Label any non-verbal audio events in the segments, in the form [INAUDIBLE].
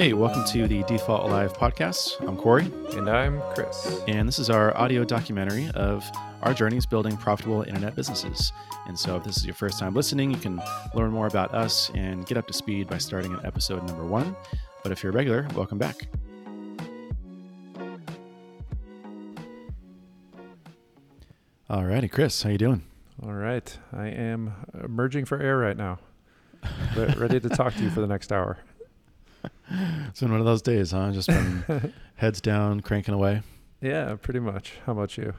Hey, welcome to the Default Alive podcast. I'm Corey, And I'm Chris. and this is our audio documentary of our journeys building profitable internet businesses. And so, if this is your first time listening, you can learn more about us and get up to speed by starting at episode number one. But if you're a regular, welcome back. Alrighty, Chris, how you doing? All right. I am emerging for air right now. Re- ready to talk to you for the next hour. [LAUGHS] It's been one of those days, huh? Just been [LAUGHS] heads down, cranking away. Yeah, pretty much. How about you?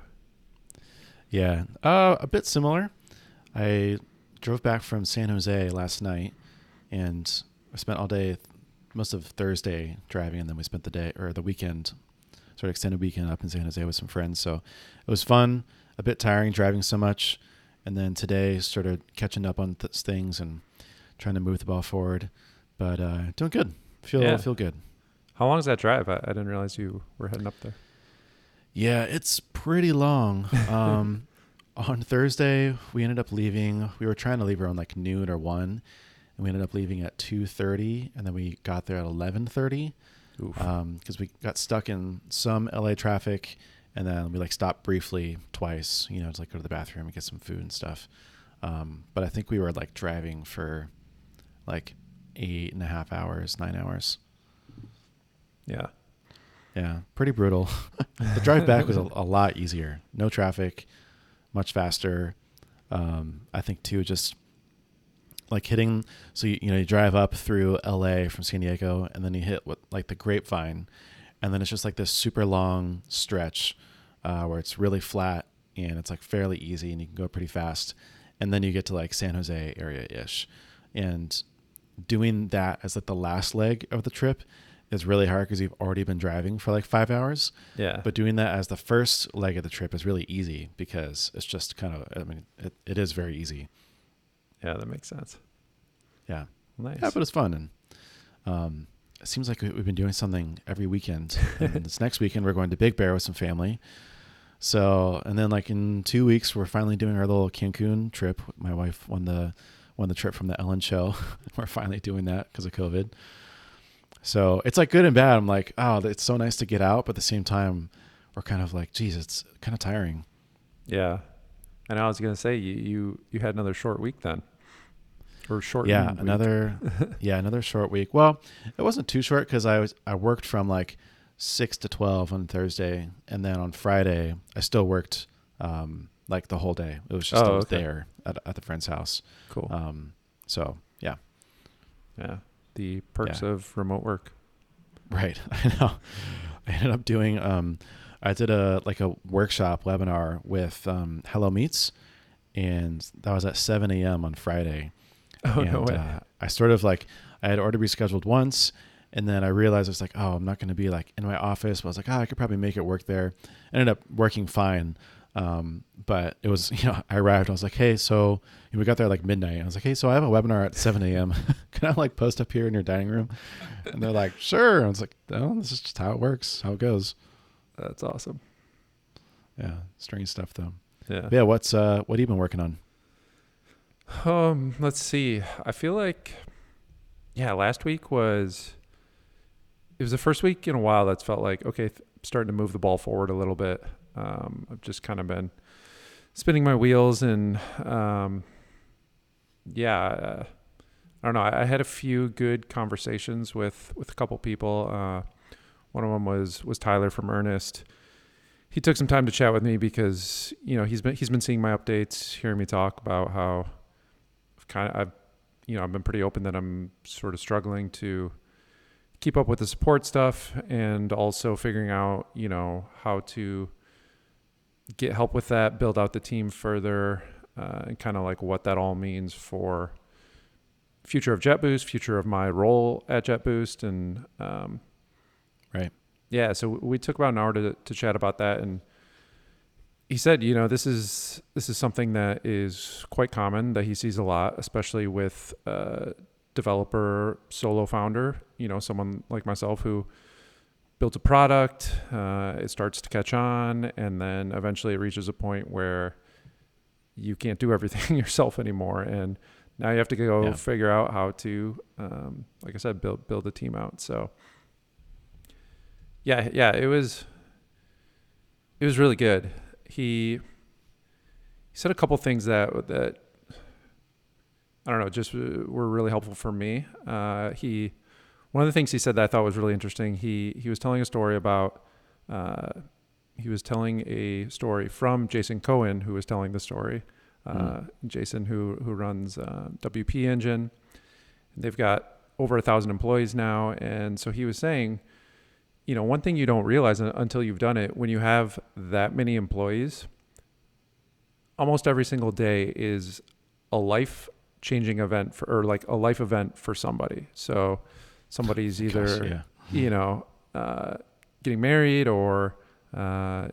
Yeah, uh, a bit similar. I drove back from San Jose last night, and I spent all day, most of Thursday driving, and then we spent the day or the weekend, sort of extended weekend up in San Jose with some friends. So it was fun. A bit tiring driving so much, and then today started catching up on th- things and trying to move the ball forward. But uh, doing good. Feel Yeah. feel good. How long is that drive? I, I didn't realize you were heading up there. Yeah, it's pretty long. [LAUGHS] Um, on Thursday, we ended up leaving. We were trying to leave around like noon or one, and we ended up leaving at two thirty, and then we got there at eleven thirty Oof. because we got stuck in some LA traffic, and then we like stopped briefly twice, you know, to like go to the bathroom and get some food and stuff. Um, but I think we were like driving for like eight and a half hours, nine hours. yeah. Yeah, pretty brutal. [LAUGHS] the drive back was a, a lot easier. No traffic, much faster. Um, I think too, just like hitting. So you, you know you drive up through L.A. from San Diego, and then you hit what like the Grapevine, and then it's just like this super long stretch uh, where it's really flat and it's like fairly easy, and you can go pretty fast. And then you get to like San Jose area ish, and doing that as like the last leg of the trip is really hard because you've already been driving for like five hours. Yeah. But doing that as the first leg of the trip is really easy because it's just kind of, I mean, it, it is very easy. yeah, that makes sense. Yeah. Nice. Yeah, but it's fun. And um, it seems like we- we've been doing something every weekend. [LAUGHS] and this next weekend, we're going to Big Bear with some family. So, and then like in two weeks, we're finally doing our little Cancun trip. My wife won the won the trip from the Ellen show. [LAUGHS] we're finally doing that because of COVID. So it's like good and bad. I'm like, oh, it's so nice to get out, but at the same time, we're kind of like, geez, it's kind of tiring. yeah. And I was gonna say you you, you had another short week then, or short. yeah another [LAUGHS] yeah another short week well it wasn't too short because i was i worked from like 6 to 12 on thursday and then on friday i still worked um like the whole day it was just Oh, I was okay. there at, at the friend's house cool. um so yeah yeah. The perks yeah. of remote work. right [LAUGHS] i know i ended up doing um i did a like a workshop webinar with um hello meets and that was at 7 a.m on friday [LAUGHS] Oh and no way. uh, I sort of like I had already rescheduled once, and then I realized I was like, oh, I'm not going to be like in my office. But I was like, oh, I could probably make it work there. Ended up working fine, um, but it was [LAUGHS] you know I arrived. I was like, hey, so we got there like midnight. I was like, hey, so I have a webinar at 7 a.m. [LAUGHS] Can I like post up here in your dining room? And they're like, [LAUGHS] sure. I was like, oh, this is just how it works, how it goes. That's awesome. Yeah, strange stuff though. Yeah. But yeah, what's uh, what have you been working on? Um, let's see. I feel like, yeah, last week was. It was the first week in a while that's felt like okay, th- starting to move the ball forward a little bit. Um, I've just kind of been spinning my wheels and, um, yeah, uh, I don't know. I, I had a few good conversations with with a couple people. Uh, one of them was was Tyler from Earnest. He took some time to chat with me because you know he's been he's been seeing my updates, hearing me talk about how I've kind of I've you know I've been pretty open that I'm sort of struggling to keep up with the support stuff and also figuring out you know how to get help with that, build out the team further, uh, and kind of like what that all means for future of JetBoost, future of my role at JetBoost, and um, Right. yeah. So we took about an hour to to chat about that, and he said, you know, this is this is something that is quite common that he sees a lot, especially with uh, developer solo founder. You know, someone like myself who builds a product, uh, it starts to catch on, and then eventually it reaches a point where you can't do everything [LAUGHS] yourself anymore, and now you have to go Yeah. figure out how to, um, like I said, build build a team out. So Yeah, yeah, it was it was really good. He he said a couple things that that I don't know, just uh, were really helpful for me. Uh, he one of the things he said that I thought was really interesting. He he was telling a story about uh, he was telling a story from Jason Cohen, who was telling the story. Uh, Mm. Jason, who who runs uh, WP Engine, they've got over a thousand employees now, and so he was saying, you know, one thing you don't realize until you've done it, when you have that many employees, almost every single day is a life changing event for, or like a life event for somebody. So somebody's either Gosh, yeah. you know, uh, getting married or, uh,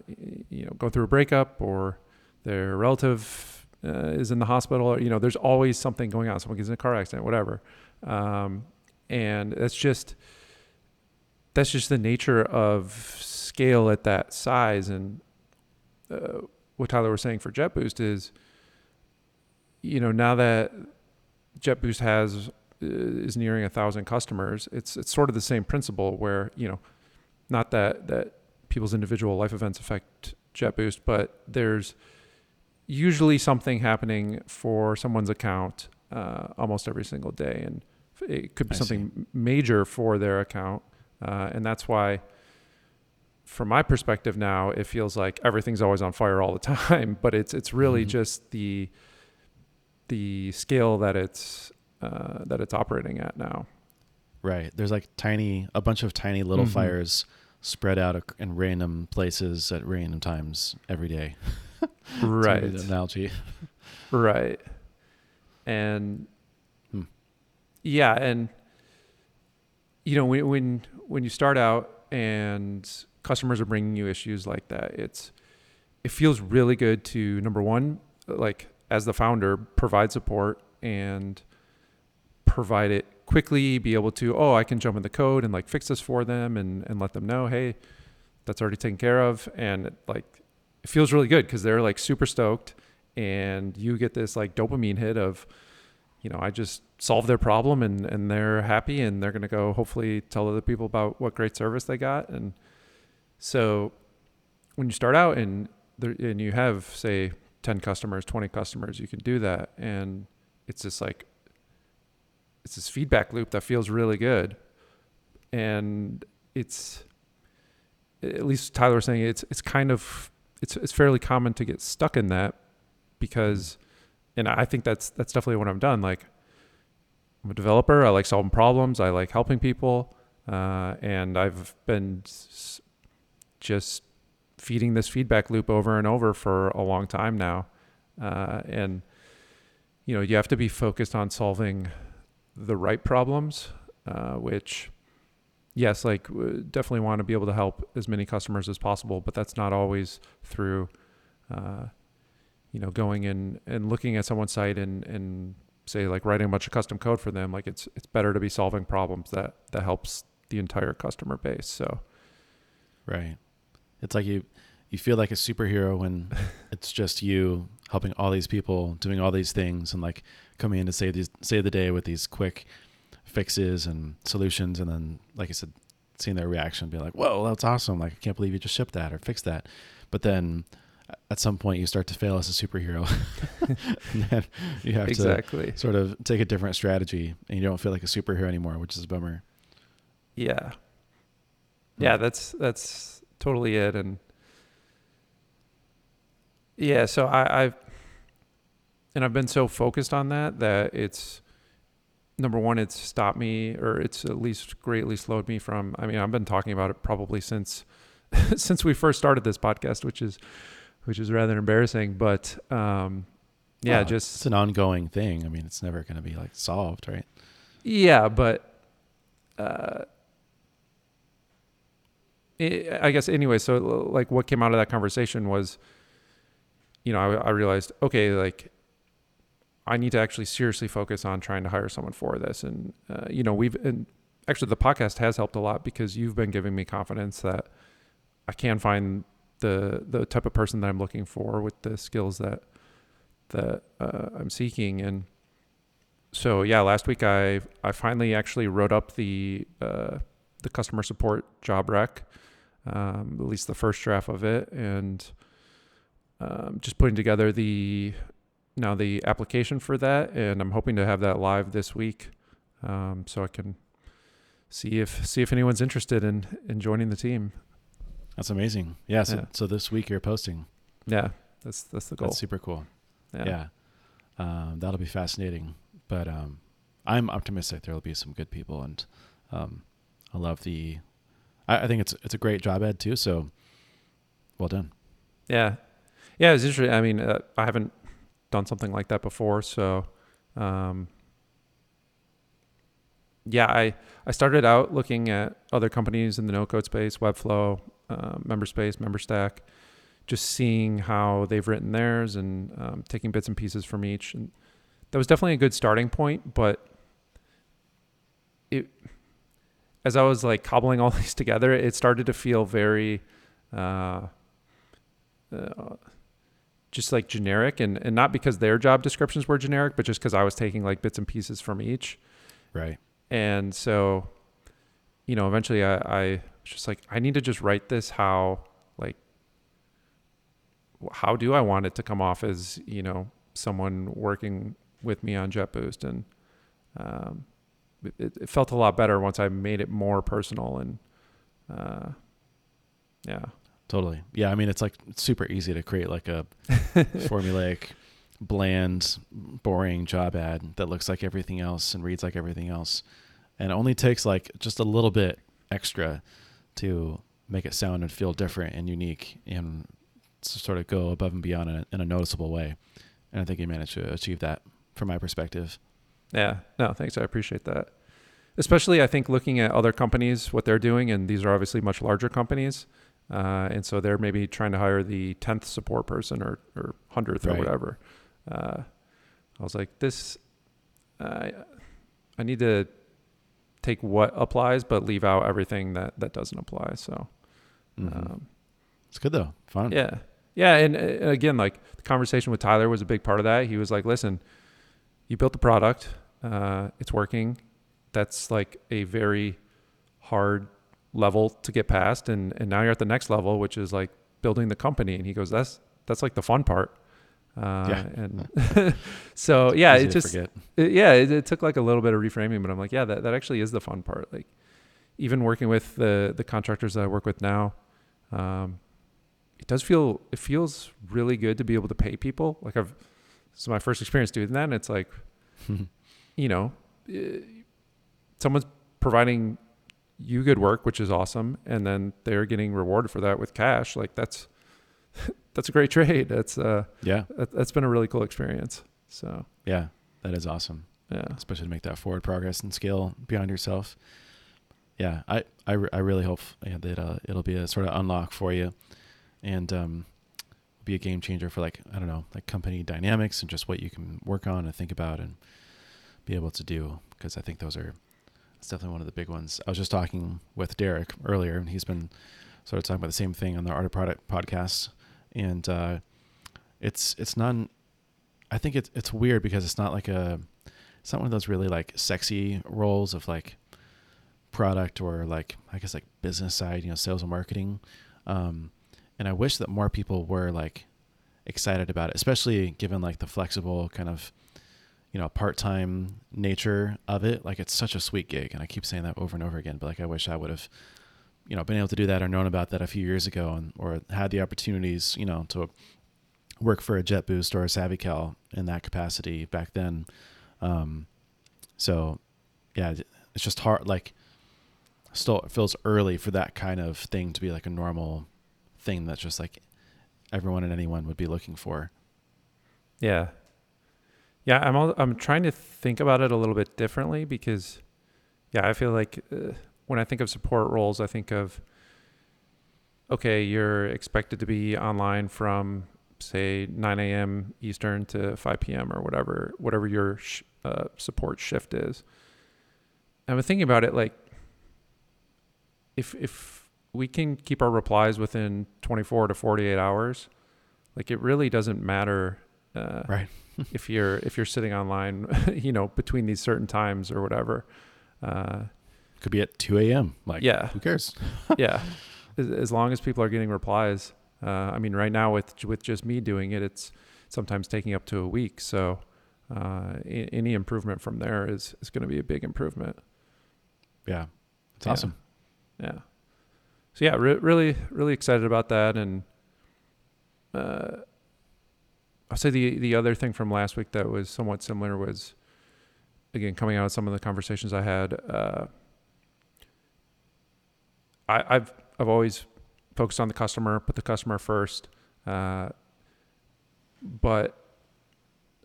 you know, going through a breakup or their relative uh, is in the hospital. Or, you know, there's always something going on. Someone gets in a car accident, whatever. Um, and that's just, that's just the nature of scale at that size. And uh, what Tyler was saying for JetBoost is, you know, now that JetBoost has is nearing a thousand customers, it's it's sort of the same principle where you know, not that that people's individual life events affect JetBoost, but there's usually something happening for someone's account uh, almost every single day, and it could be I something major for their account, uh, and that's why. From my perspective now, it feels like everything's always on fire all the [LAUGHS] time, but it's it's really Mhm. just the the scale that it's uh, that it's operating at now. Right. There's like tiny, a bunch of tiny little Mhm. fires spread out in random places at random times every day. [LAUGHS] Right. analogy. Right. And Hmm. yeah, and you know when when when you start out and customers are bringing you issues like that, it's it feels really good to number one, like as the founder, provide support and provide it quickly, be able to, oh, I can jump in the code and like fix this for them and and let them know, hey, that's already taken care of, and like it feels really good because they're like super stoked and you get this like dopamine hit of you know i just solved their problem and and they're happy and they're going to go hopefully tell other people about what great service they got. And so when you start out and there, and you have say 10 customers 20 customers you can do that. And it's just like it's this feedback loop that feels really good and it's at least Tyler was saying it's it's kind of it's it's fairly common to get stuck in that because and I think that's that's definitely what I'm done. Like I'm a developer. I like solving problems. I like helping people, uh, and I've been s- just feeding this feedback loop over and over for a long time now. Uh, and you know, you have to be focused on solving the right problems, uh, which yes, like definitely want to be able to help as many customers as possible, but that's not always through, uh, you know, going in and looking at someone's site and, and say like writing a bunch of custom code for them. Like it's, it's better to be solving problems that, that helps the entire customer base. So Right. It's like you you feel like a superhero when [LAUGHS] it's just you helping all these people doing all these things and like coming in to save these save the day with these quick fixes and solutions and then like I said seeing their reaction being like, "Whoa, that's awesome. Like I can't believe you just shipped that or fixed that." But then at some point you start to fail as a superhero. [LAUGHS] and then you have exactly. to sort of take a different strategy and you don't feel like a superhero anymore, which is a bummer. Yeah. Hmm. Yeah, that's that's totally it. And yeah, so I, I've and I've been so focused on that that it's number one, it's stopped me or it's at least greatly slowed me from I mean, I've been talking about it probably since [LAUGHS] since we first started this podcast, which is which is rather embarrassing. But um yeah, Well, just it's an ongoing thing. I mean, it's never going to be like solved, right? Yeah, but uh, i I guess anyway. So like, what came out of that conversation was, you know, I, I realized, okay, like, I need to actually seriously focus on trying to hire someone for this, and uh, you know, we've and actually the podcast has helped a lot because you've been giving me confidence that I can find the the type of person that I'm looking for with the skills that that uh, I'm seeking, and so yeah, last week I I finally actually wrote up the uh, the customer support job rec. um, at least the first draft of it, and um, just putting together the now the application for that, and I'm hoping to have that live this week, um, so I can see if see if anyone's interested in in joining the team. That's amazing. Yeah. So, Yeah. so this week you're posting. Yeah, that's that's the goal. That's super cool. Yeah. Um, that'll be fascinating. But um, I'm optimistic there will be some good people, and um, I love the. I, I think it's it's a great job ad too. So, well done. Yeah, yeah, it's interesting. I mean, uh, I haven't done something like that before, so um, yeah, I I started out looking at other companies in the no code space, Webflow, uh, MemberSpace, MemberStack, just seeing how they've written theirs and um, taking bits and pieces from each, and that was definitely a good starting point. But it, as I was like cobbling all [LAUGHS] these together, it started to feel very. Uh, uh, just like generic and, and not because their job descriptions were generic, but just because I was taking like bits and pieces from each. Right. And so, you know, eventually I, I was just like, I need to just write this how, like, how do I want it to come off as, you know, someone working with me on JetBoost? And um, it, it felt a lot better once I made it more personal and, uh, yeah. Totally. Yeah. I mean, it's like it's super easy to create like a [LAUGHS] formulaic, bland, boring job ad that looks like everything else and reads like everything else. And it only takes like just a little bit extra to make it sound and feel different and unique and sort of go above and beyond in a, in a noticeable way. And I think you managed to achieve that from my perspective. Yeah. No, thanks. I appreciate that. Especially, I think looking at other companies, what they're doing, and these are obviously much larger companies. Uh, and so they're maybe trying to hire the 10th support person or, or 100th or whatever. Uh, I was like, this, I I need to take what applies, but leave out everything that, that doesn't apply. So, Mhm. um, it's good though. Fun. yeah. Yeah. And, and again, like the conversation with Tyler was a big part of that. He was like, listen, you built the product, uh, it's working. That's like a very hard level to get past. And, and now you're at the next level, which is like building the company. And he goes, that's, that's like the fun part. Uh, Yeah. And [LAUGHS] so, yeah, it just, it, yeah, it, it took like a little bit of reframing, but I'm like, yeah, that, that actually is the fun part. Like even working with the, the contractors that I work with now, um, it does feel, it feels really good to be able to pay people. Like I've, this is my first experience doing that. And it's like, [LAUGHS] you know, eh, someone's providing you good work, which is awesome. And then they're getting rewarded for that with cash. Like that's, [LAUGHS] that's a great trade. That's, uh, yeah. that, that's been a really cool experience. So, Yeah. That is awesome. yeah. especially to make that forward progress and scale beyond yourself. Yeah, I I, I really hope yeah, that uh, it'll be a sort of unlock for you, and um, be a game changer for like I don't know like company dynamics and just what you can work on and think about and be able to do because I think those are it's definitely one of the big ones. I was just talking with Derrick earlier, and he's been sort of talking about the same thing on the Art of Product podcast, and uh, it's it's not. I think it's it's weird because it's not like a it's not one of those really like sexy roles of like product or like I guess like business side, you know, sales and marketing. Um, and I wish that more people were like excited about it, especially given like the flexible kind of you know part-time nature of it. Like it's such a sweet gig, and I keep saying that over and over again. But like I wish I would have you know been able to do that or known about that a few years ago, and or had the opportunities you know to work for a JetBoost or a SavvyCal in that capacity back then. Um, so yeah, it's just hard. Like, still feels early for that kind of thing to be like a normal thing that's just like everyone and anyone would be looking for. Yeah. Yeah, I'm all, I'm trying to think about it a little bit differently because yeah, I feel like uh, when I think of support roles, I think of okay, you're expected to be online from say 9 a.m. Eastern to 5 p.m. or whatever whatever your sh- uh, support shift is. I'm thinking about it like if if we can keep our replies within 24 to 48 hours, like it really doesn't matter uh, Right. If you're if you're sitting online, [LAUGHS] you know, between these certain times or whatever. Uh, Could be at 2 a.m. Like, Yeah. who cares? [LAUGHS] yeah, as, as long as people are getting replies. Uh, I mean, right now with with just me doing it, it's sometimes taking up to a week. So uh, a- any improvement from there is is going to be a big improvement. Yeah. It's Yeah. awesome. Yeah. So yeah, re- really, really excited about that. And uh, I'll say the the other thing from last week that was somewhat similar was, again, coming out of some of the conversations I had. Uh, I, I've I've always focused on the customer, put the customer first, uh, but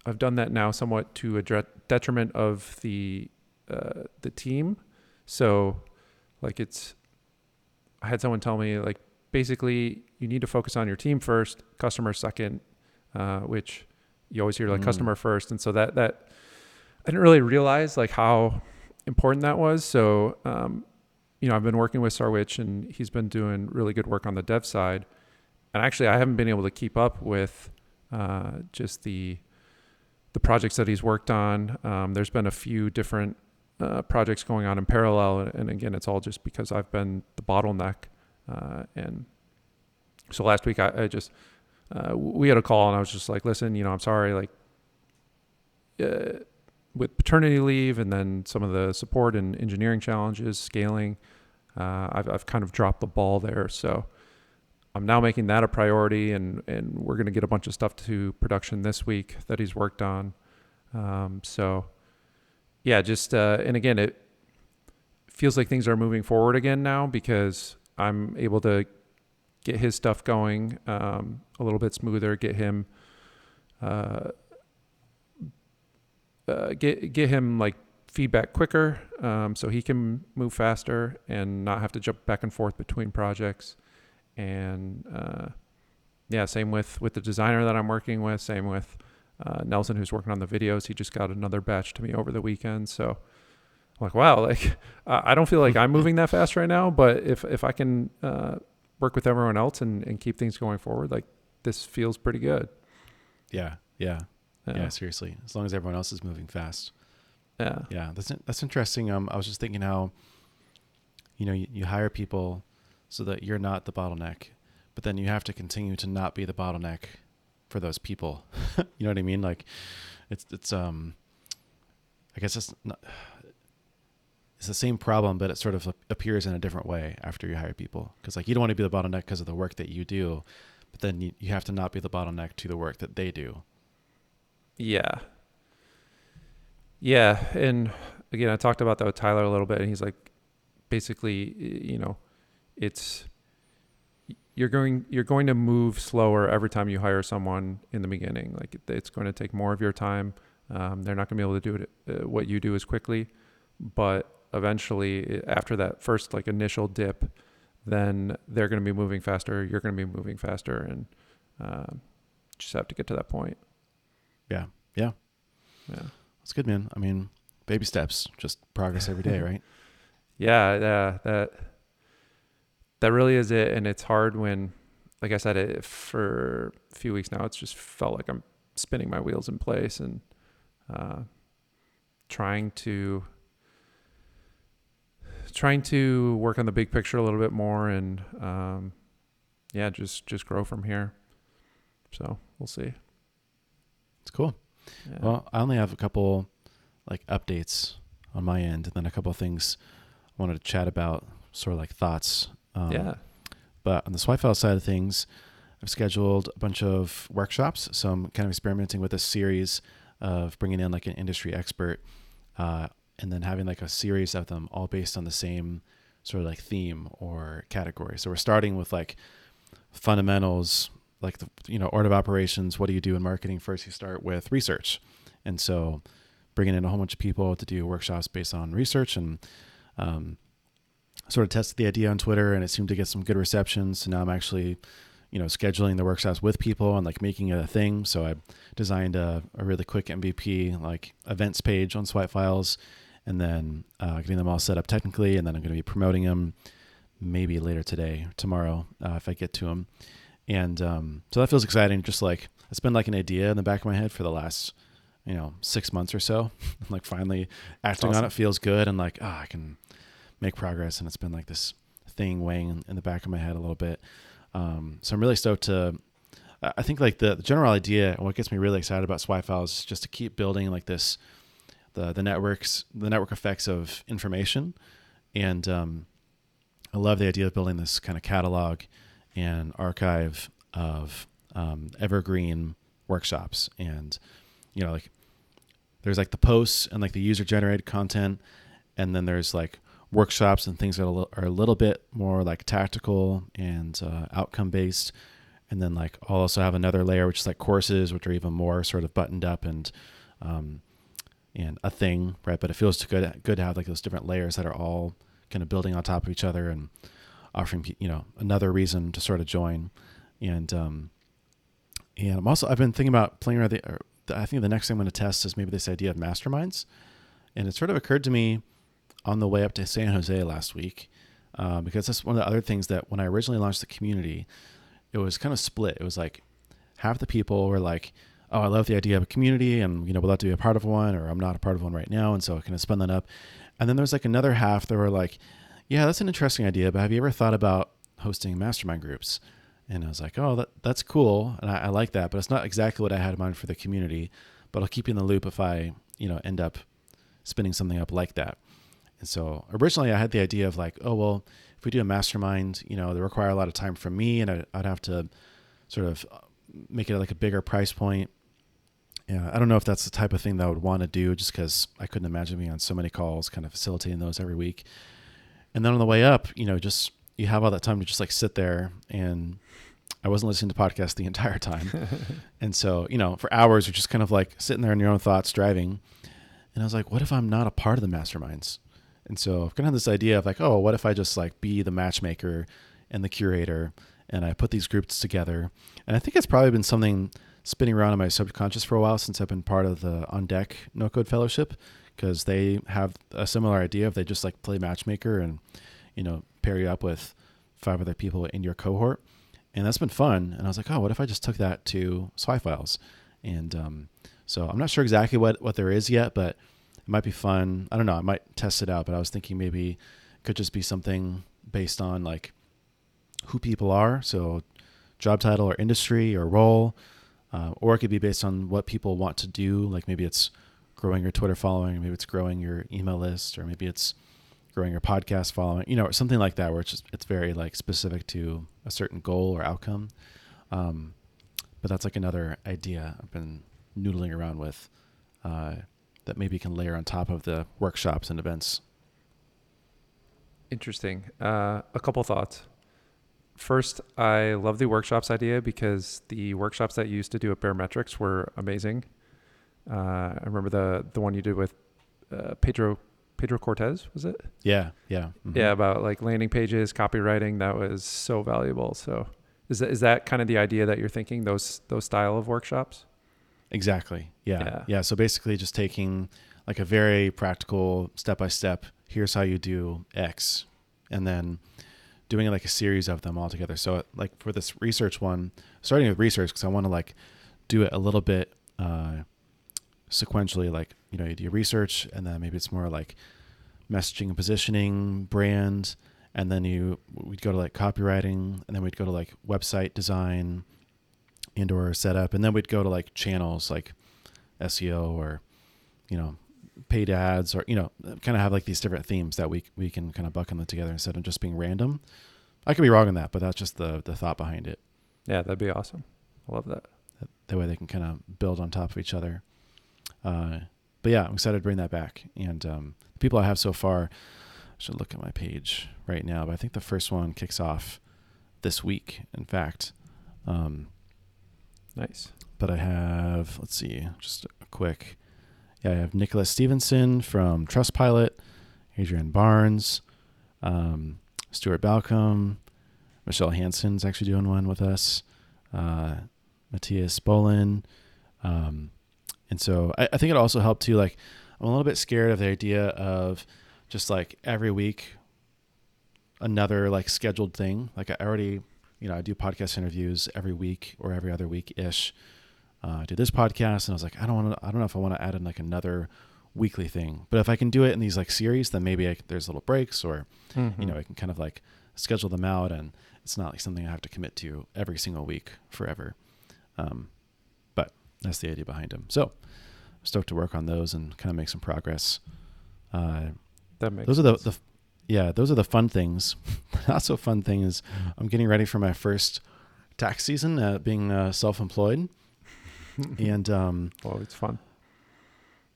I've done that now somewhat to a detriment of the uh, the team. So, like it's, I had someone tell me like basically you need to focus on your team first, customer second, uh, which you always hear like Mm. customer first, and so that that I didn't really realize like how important that was. So, um, you know, I've been working with Sarwich, and he's been doing really good work on the dev side, and actually I haven't been able to keep up with uh, just the the projects that he's worked on. Um, there's been a few different uh, projects going on in parallel, and, and again, it's all just because I've been the bottleneck. Uh, and so last week, I, I just uh, we had a call, and I was just like, "Listen, you know, I'm sorry, like." Uh, with paternity leave and then some of the support and engineering challenges, scaling, uh, I've, I've kind of dropped the ball there. So I'm now making that a priority, and, and we're going to get a bunch of stuff to production this week that he's worked on. Um, so, yeah, just uh, and again, it feels like things are moving forward again now because I'm able to get his stuff going um, a little bit smoother, get him. Uh, uh, get get him like feedback quicker, um, so he can move faster and not have to jump back and forth between projects. And uh, yeah, same with with the designer that I'm working with. Same with uh, Nelson, who's working on the videos. He just got another batch to me over the weekend. So I'm like, wow, like [LAUGHS] I don't feel like I'm moving that fast right now. But if if I can uh, work with everyone else and, and keep things going forward, like this feels pretty good. Yeah. Yeah. Yeah. Yeah. Seriously. As long as everyone else is moving fast. Yeah. Yeah. That's that's interesting. Um, I was just thinking how, you know, you, you hire people so that you're not the bottleneck, but then you have to continue to not be the bottleneck for those people. [LAUGHS] you know what I mean? Like, it's it's um, I guess it's not. It's the same problem, but it sort of appears in a different way after you hire people. Because like you don't want to be the bottleneck because of the work that you do, but then you, you have to not be the bottleneck to the work that they do. Yeah. Yeah, and again, I talked about that with Tyler a little bit, and he's like, basically, you know, it's you're going you're going to move slower every time you hire someone in the beginning. Like it's going to take more of your time. Um, they're not going to be able to do it uh, what you do as quickly, but eventually, after that first like initial dip, then they're going to be moving faster. You're going to be moving faster, and um, just have to get to that point. Yeah. Yeah. Yeah. That's good, man. I mean, baby steps, just progress every day, [LAUGHS] right? Yeah, yeah, that that really is it, and it's hard when, like I said, it for a few weeks now. It's just felt like I'm spinning my wheels in place and uh, trying to trying to work on the big picture a little bit more, and um, yeah, just just grow from here. So we'll see. It's cool. Yeah. Well, I only have a couple like updates on my end, and then a couple of things I wanted to chat about, sort of like thoughts. Um, yeah. But on the Swipe File side of things, I've scheduled a bunch of workshops. So I'm kind of experimenting with a series of bringing in like an industry expert, uh, and then having like a series of them all based on the same sort of like theme or category. So we're starting with like fundamentals, like the you know order of operations. What do you do in marketing? First, you start with research, and so bringing in a whole bunch of people to do workshops based on research and um, sort of tested the idea on Twitter and it seemed to get some good reception. So now I'm actually, you know, scheduling the workshops with people and like making it a thing. So I designed a, a really quick MVP like events page on Swipe Files and then uh, getting them all set up technically. And then I'm going to be promoting them maybe later today, tomorrow, uh, if I get to them. And um, so that feels exciting. Just like it's been like an idea in the back of my head for the last, you know, six months or so. [LAUGHS] like finally acting on it feels good and like, ah, I can make progress and it's been like this thing weighing in the back of my head a little bit. Um, so I'm really stoked to. I think like the, the general idea and what gets me really excited about Swipe Files is just to keep building like this, the the networks, the network effects of information, and um, I love the idea of building this kind of catalog and archive of um, evergreen workshops. And you know like there's like the posts and like the user generated content. And then there's like workshops and things that are a little bit more like tactical and uh, outcome based and then like I'll also have another layer which is like courses which are even more sort of buttoned up and um, and a thing right? But it feels good good to have like those different layers that are all kind of building on top of each other and offering you know another reason to sort of join. And um, and I'm also I've been thinking about playing around the, I think the next thing I'm going to test is maybe this idea of masterminds, and it sort of occurred to me on the way up to San Jose last week uh, because that's one of the other things that when I originally launched the community, it was kind of split. It was like half the people were like, "Oh, I love the idea of a community, and you know, would love to be a part of one," or "I'm not a part of one right now," and so I kind of spun that up. And then there's like another half that were like, "Yeah, that's an interesting idea, but have you ever thought about hosting mastermind groups?" And I was like, oh, that, that's cool. And I, I, like that, but it's not exactly what I had in mind for the community. But I'll keep you in the loop if I, you know, end up spinning something up like that. And so originally I had the idea of like, oh, well, if we do a mastermind, you know, they require a lot of time from me and I, I'd have to sort of uh, make it like a bigger price point. Yeah, I don't know if that's the type of thing that I would want to do just because I couldn't imagine being on so many calls, kind of facilitating those every week. And then on the way up, you know, just you have all that time to just like sit there and I wasn't listening to podcasts the [LAUGHS] entire time. [LAUGHS] and so, you know, for hours you're just kind of like sitting there in your own thoughts driving. And I was like, what if I'm not a part of the masterminds? And so I've kind of had this idea of like, oh, what if I just like be the matchmaker and the curator and I put these groups together? And I think it's probably been something spinning around in my subconscious for a while since I've been part of the On Deck No Code Fellowship because they have a similar idea of they just like play matchmaker and, you know, pair you up with five other people in your cohort and that's been fun. And I was like, oh, what if I just took that to Swipe Files? And um, so I'm not sure exactly what what there is yet, but it might be fun. I don't know. I might test it out. But I was thinking maybe it could just be something based on like who people are, so job title or industry or role, uh, or it could be based on what people want to do. Like maybe it's growing your Twitter following, maybe it's growing your email list, or maybe it's growing your podcast following, you know, something like that, where it's just, it's very like specific to a certain goal or outcome. Um, but that's like another idea I've been noodling around with uh, that maybe can layer on top of the workshops and events. Interesting. Uh, a couple thoughts. First, I love the workshops idea because the workshops that you used to do at Baremetrics were amazing. Uh, I remember the the one you did with uh, Pedro Pedro Cortez, was it? Yeah, yeah, mm-hmm. yeah. About like landing pages, copywriting. That was so valuable. So, is that is that kind of the idea that you're thinking? Those those style of workshops. Exactly. Yeah. Yeah. yeah. So basically, just taking like a very practical step by step. Here's how you do X, and then doing like a series of them all together. So like for this research one, starting with research because I want to like do it a little bit uh, sequentially. Like you know, you do your research, and then maybe it's more like messaging and positioning, brand, and then you we'd go to like copywriting, and then we'd go to like website design and or setup, and then we'd go to like channels like SEO or you know paid ads or you know kind of have like these different themes that we we can kind of bucket them together instead of just being random. I could be wrong on that, but that's just the the thought behind it. Yeah, that'd be awesome. I love that. That, that way they can kind of build on top of each other. Uh, but yeah, I'm excited to bring that back. And um, the people I have so far, I should look at my page right now, but I think the first one kicks off this week. In fact, um, nice. But I have, let's see, just a quick. Yeah, I have Nicholas Stevenson from Trustpilot, Adrian Barnes, um, Stuart Balcombe, Michele Hansen's actually doing one with us, uh, Matthias Bolin. Um, and so I, I think it also helped too. Like I'm a little bit scared of the idea of just like every week another like scheduled thing. Like I already, you know, I do podcast interviews every week or every other week ish. Uh, I do this podcast, and I was like, I don't want to. I don't know if I want to add in like another weekly thing. But if I can do it in these like series, then maybe I, there's little breaks, or mm-hmm. you know, I can kind of like schedule them out, and it's not like something I have to commit to every single week forever. Um, but that's the idea behind them. So I'm stoked to work on those and kind of make some progress. Uh, That makes those are the, the yeah those are the fun things [LAUGHS] not so fun thing is i'm getting ready for my first tax season uh, being uh, self-employed [LAUGHS] and um, well, it's fun.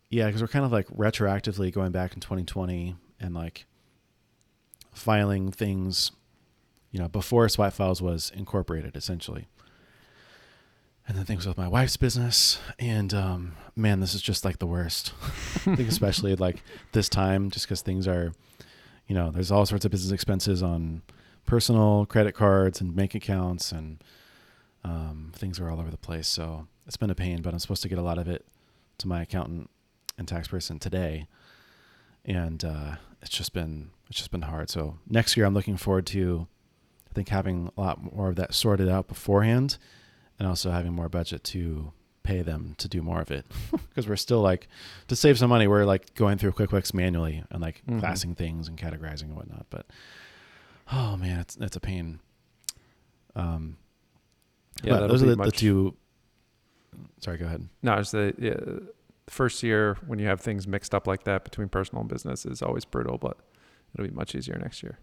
yeah because we're kind of like retroactively going back in 2020 and like filing things you know before swipe files was incorporated essentially. And then things with my wife's business. And um, man this is just like the worst. [LAUGHS] I think especially like this time just because things are you know there's all sorts of business expenses on personal credit cards and bank accounts and um, things are all over the place. So it's been a pain but i'm supposed to get a lot of it to my accountant and tax person today. And uh, it's just been it's just been hard. So next year i'm looking forward to i think having a lot more of that sorted out beforehand and also having more budget to pay them to do more of it. [LAUGHS] Because we're still like to save some money we're like going through quickbooks manually and like Mhm. classing things and categorizing and whatnot. But oh man it's it's a pain. Um Yeah, those are the, the two sorry go ahead No, it's the yeah, first year when you have things mixed up like that between personal and business is always brutal, but it'll be much easier next year.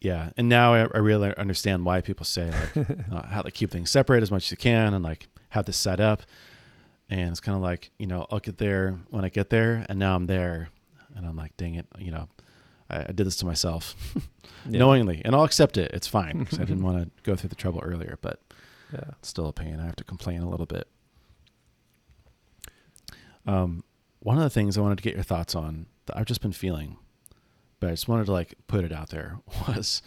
yeah and now i, I really understand why people say like [LAUGHS] uh, how to keep things separate as much as you can and like have this set up and it's kind of like you know i'll get there when i get there and now i'm there and i'm like dang it you know i, I did this to myself [LAUGHS] Yeah. knowingly and i'll accept it it's fine because i didn't [LAUGHS] want to go through the trouble earlier but Yeah. it's still a pain i have to complain a little bit um, one of the things i wanted to get your thoughts on that i've just been feeling but i just wanted to like put it out there [LAUGHS] was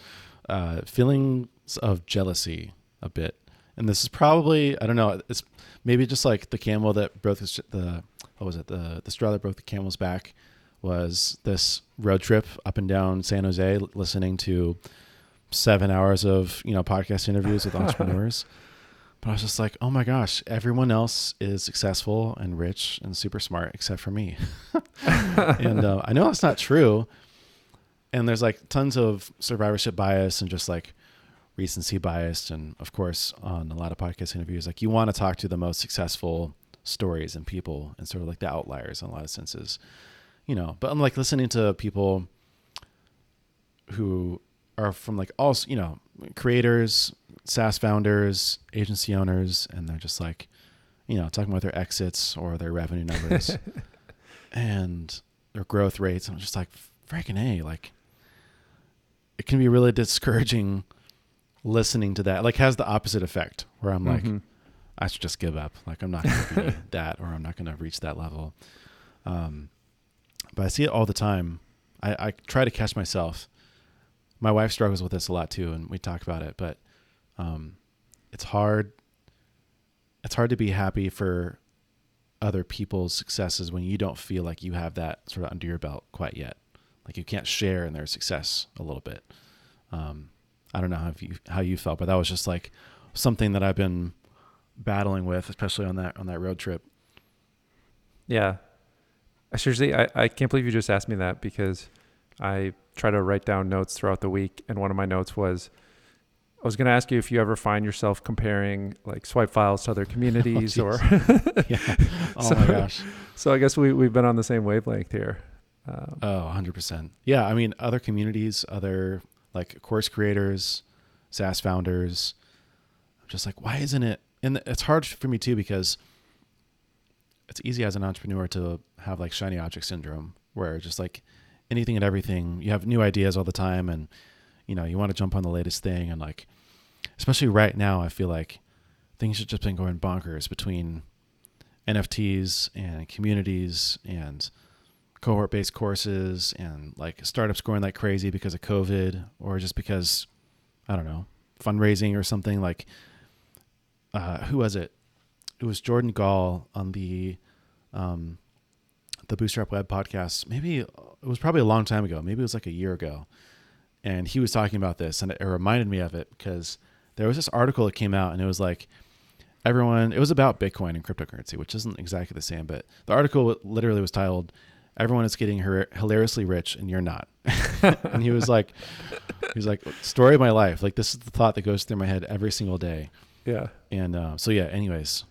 uh, feelings of jealousy a bit. And this is probably i don't know it's maybe just like the camel that broke the, the what was it? The the straw that broke the camel's back was this road trip up and down san jose listening to seven hours of you know podcast interviews with [LAUGHS] entrepreneurs but i was just like oh my gosh everyone else is successful and rich and super smart except for me. [LAUGHS] And uh, i know that's not true. And there's like tons of survivorship bias and just like recency bias. And of course on a lot of podcast interviews like you want to talk to the most successful stories and people and sort of like the outliers in a lot of senses you know? But i'm like listening to people who are from like all you know creators saas founders agency owners and they're just like you know talking about their exits or their revenue numbers [LAUGHS] and their growth rates and i'm just like freaking a like it can be really discouraging listening to that like has the opposite effect where i'm like Mhm. I should just give up. Like I'm not going to be [LAUGHS] that, or I'm not going to reach that level. Um, but I see it all the time. I, I try to catch myself. My wife struggles with this a lot too, and we talk about it. But um, it's hard. It's hard to be happy for other people's successes when you don't feel like you have that sort of under your belt quite yet. Like you can't share in their success a little bit. Um, I don't know how you how you felt, but that was just like something that I've been battling with, especially on that on that road trip. Yeah. Seriously, I, I can't believe you just asked me that because I try to write down notes throughout the week. And one of my notes was I was going to ask you if you ever find yourself comparing like swipe files to other [LAUGHS] communities or. [LAUGHS] yeah. [LAUGHS] Oh So- my gosh. so I guess we, we've been on the same wavelength here. Um, Oh, 100%. Yeah, I mean other communities, other like course creators, SaaS founders. I'm just like why isn't it and it's hard for me too because it's easy as an entrepreneur to have like shiny object syndrome where just like anything and everything, you have new ideas all the time and you know, you want to jump on the latest thing and like especially right now I feel like things have just been going bonkers between NFTs and communities and cohort based courses and like startups growing like crazy because of COVID or just because I don't know, fundraising or something like uh who was it? It was Jordan Gal on the um the Bootstrapped Web podcast. Maybe it was probably a long time ago. Maybe it was like a year ago. And he was talking about this and it reminded me of it because there was this article that came out and it was like everyone it was about Bitcoin and cryptocurrency, which isn't exactly the same, but the article literally was titled everyone is getting her hilariously rich and you're not. [LAUGHS] and he was like, he was like, story of my life. Like this is the thought that goes through my head every single day. Yeah. And uh, so yeah. Anyways,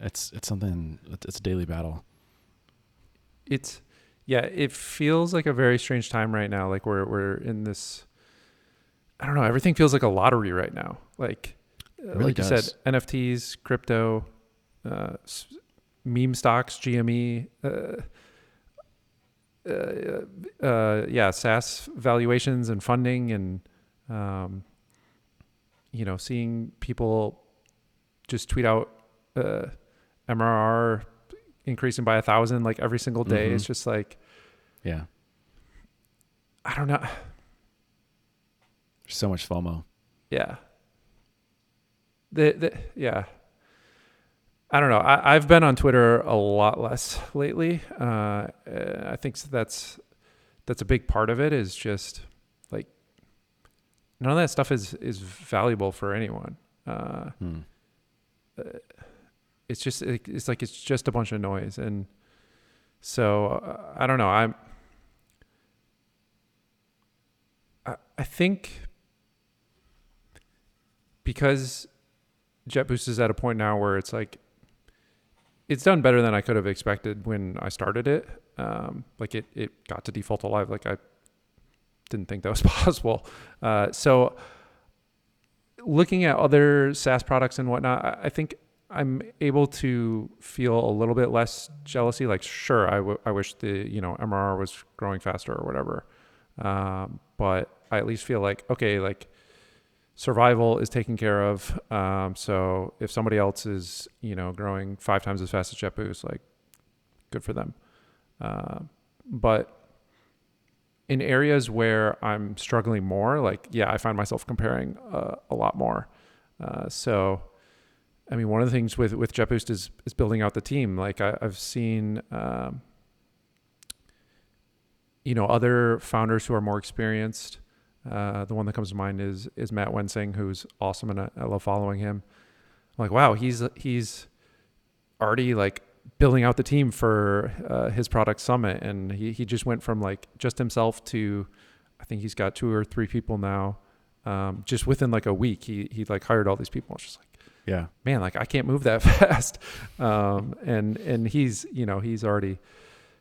it's it's something. It's a daily battle. It's yeah. It feels like a very strange time right now. Like we're we're in this. I don't know. Everything feels like a lottery right now. Like really like does. you said, NFTs, crypto, uh, meme stocks, GME. Uh, uh, uh, yeah, SaaS valuations and funding, and um, you know, seeing people just tweet out uh, MRR increasing by a thousand like every single day. Mhm. It's just like Yeah. I don't know. There's so much FOMO. Yeah. The, the yeah. I don't know. I, I've been on Twitter a lot less lately. Uh, uh, I think that's that's a big part of it. Is just like none of that stuff is is valuable for anyone. Uh, Hmm. It's just it's like it's just a bunch of noise, and so uh, I don't know. I'm I, I think because JetBoost is at a point now where it's like it's done better than I could have expected when I started it. Um, like it, it got to default alive. Like I didn't think that was [LAUGHS] possible. Uh, so looking at other SaaS products and whatnot, I, I think I'm able to feel a little bit less jealousy. Like, sure, I, w- I wish the you know MRR was growing faster or whatever, um, but I at least feel like okay, like survival is taken care of. Um, so if somebody else is you know growing five times as fast as JetBoost, like good for them. Uh, but in areas where I'm struggling more, like yeah, I find myself comparing uh, a lot more. Uh, so, I mean, one of the things with with JetBoost is is building out the team. Like I, I've seen, um, you know, other founders who are more experienced. Uh, the one that comes to mind is is Matt Wensing, who's awesome, and I, I love following him. I'm like, wow, he's he's already like building out the team for uh, his product summit, and he he just went from like just himself to, I think he's got two or three people now. Um, just within like a week, he he like hired all these people. It's just like, Yeah. man, like I can't move that [LAUGHS] fast. Um, and and he's you know he's already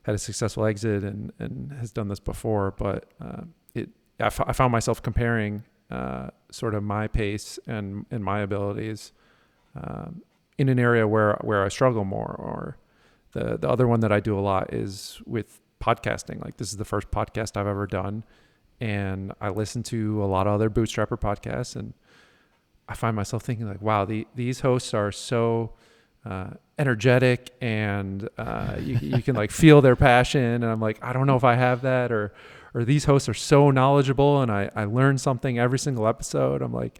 had a successful exit and and has done this before, but uh, it I, f- I found myself comparing uh, sort of my pace and and my abilities um, in an area where where I struggle more. Or the the other one that I do a lot is with podcasting. Like this is the first podcast I've ever done, and I listen to a lot of other bootstrapper podcasts, and I find myself thinking like, wow, the, these hosts are so uh, energetic, and uh, you you can like feel their passion, and I'm like, I don't know if I have that, or or these hosts are so knowledgeable, and I I learn something every single episode. I'm like.